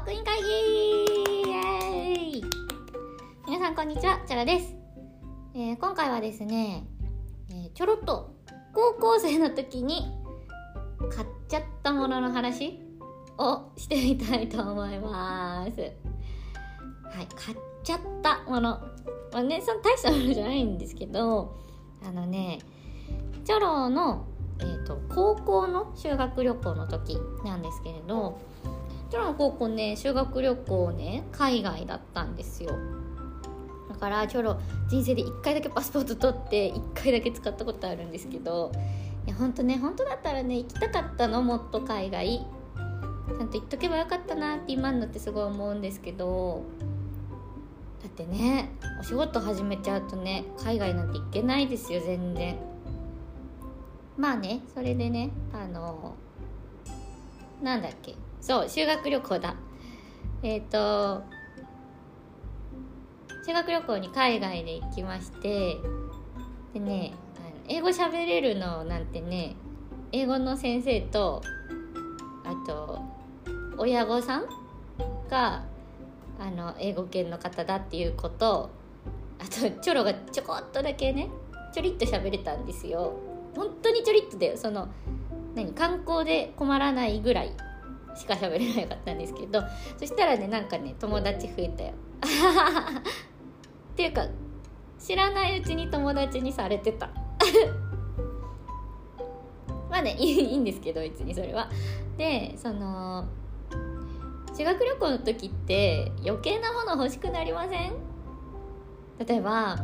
ーク委員会議！イエーイ！皆さんこんにちはチャラです、えー、今回はですね、えー、ちょろっと高校生の時に買っちゃったものの話をしてみたいと思います。はい買っちゃったもの。まあねその大したものじゃないんですけどあのねチョロのえーと、高校の修学旅行の時なんですけれどチョロの高校ね修学旅行ね海外だったんですよ。だからチョロ人生で1回だけパスポート取って1回だけ使ったことあるんですけどいやほんとね本当だったらね行きたかったのもっと海外。ちゃんと行っとけばよかったなって今になってすごい思うんですけどだってねお仕事始めちゃうとね海外なんて行けないですよ全然。まあねそれでねあのなんだっけそう修学旅行だ。えっ、ー、と修学旅行に海外で行きましてでね英語喋れるのなんてね英語の先生とあと親御さんがあの英語圏の方だっていうことあとチョロがちょこっとだけねちょりっと喋れたんですよ。本当にちょりっとだよ。その何観光で困らないぐらい。しか喋れなかったんですけどそしたらねなんかね友達増えたよ。っていうか知らないうちに友達にされてた。まあねいいんですけど別にそれは。でその修学旅行の時って余計なもの欲しくなりません？例えば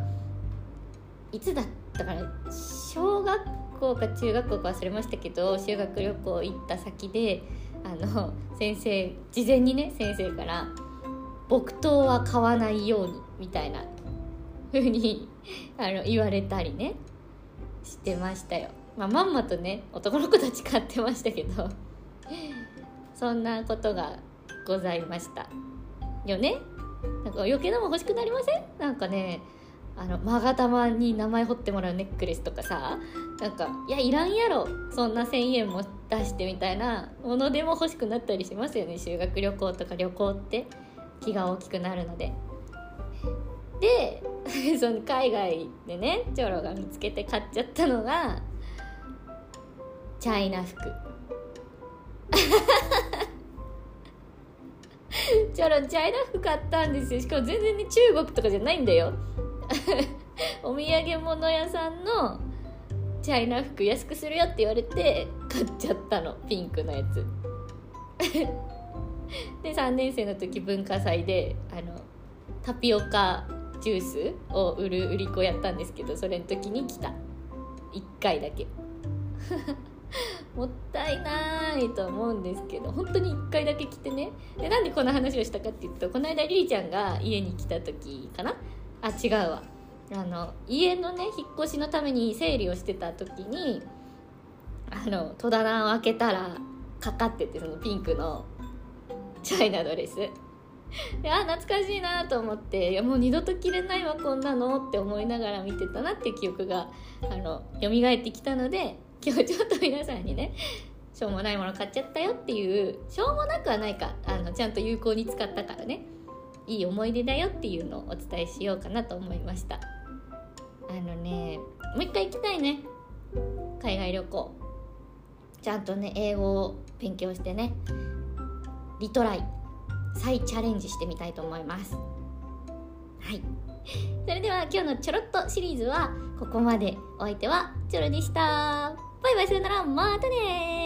いつだったかな？小学校か中学校か忘れましたけど修学旅行行った先であの先生事前にね先生から「木刀は買わないように」みたいな風にあに言われたりねしてましたよ。まあ、まんまとね男の子たち買ってましたけどそんなことがございましたよねなんか余計なも欲しくなりません？なんかねあの勾玉に名前彫ってもらうネックレスとかさなんかいやいらんやろそんな1,000円も出してみたいなものでも欲しくなったりしますよね修学旅行とか旅行って。気が大きくなるので。で その海外でねチョロが見つけて買っちゃったのがチャイナ服。チョロチャイナ服買ったんですよ。しかも全然ね中国とかじゃないんだよ。お土産物屋さんのチャイナ服安くするよって言われて買っちゃったのピンクのやつ。で3年生の時文化祭であのタピオカジュースを売る売り子やったんですけどそれの時に来た。1回だけ。もったいないと思うんですけど本当に1回だけ来てね。でなんでこの話をしたかっていうとこの間りりちゃんが家に来た時かな。あ違うわ。あの家のね引っ越しのために整理をしてた時にあの戸棚を開けたらかかっててそのピンクのチャイナドレス。であ懐かしいなと思っていやもう二度と着れないわこんなのって思いながら見てたなっていう記憶があの蘇ってきたので今日ちょっと皆さんにねしょうもないもの買っちゃったよっていうしょうもなくはないかあのちゃんと有効に使ったからね。いい思い出だよっていうのをお伝えしようかなと思いました。あのねもう一回行きたいね。海外旅行。ちゃんとね英語を勉強してね。リトライ。再チャレンジしてみたいと思います。はい。それでは今日のちょろっとシリーズはここまで。お相手はチョロでした。バイバイ。さよなら。またね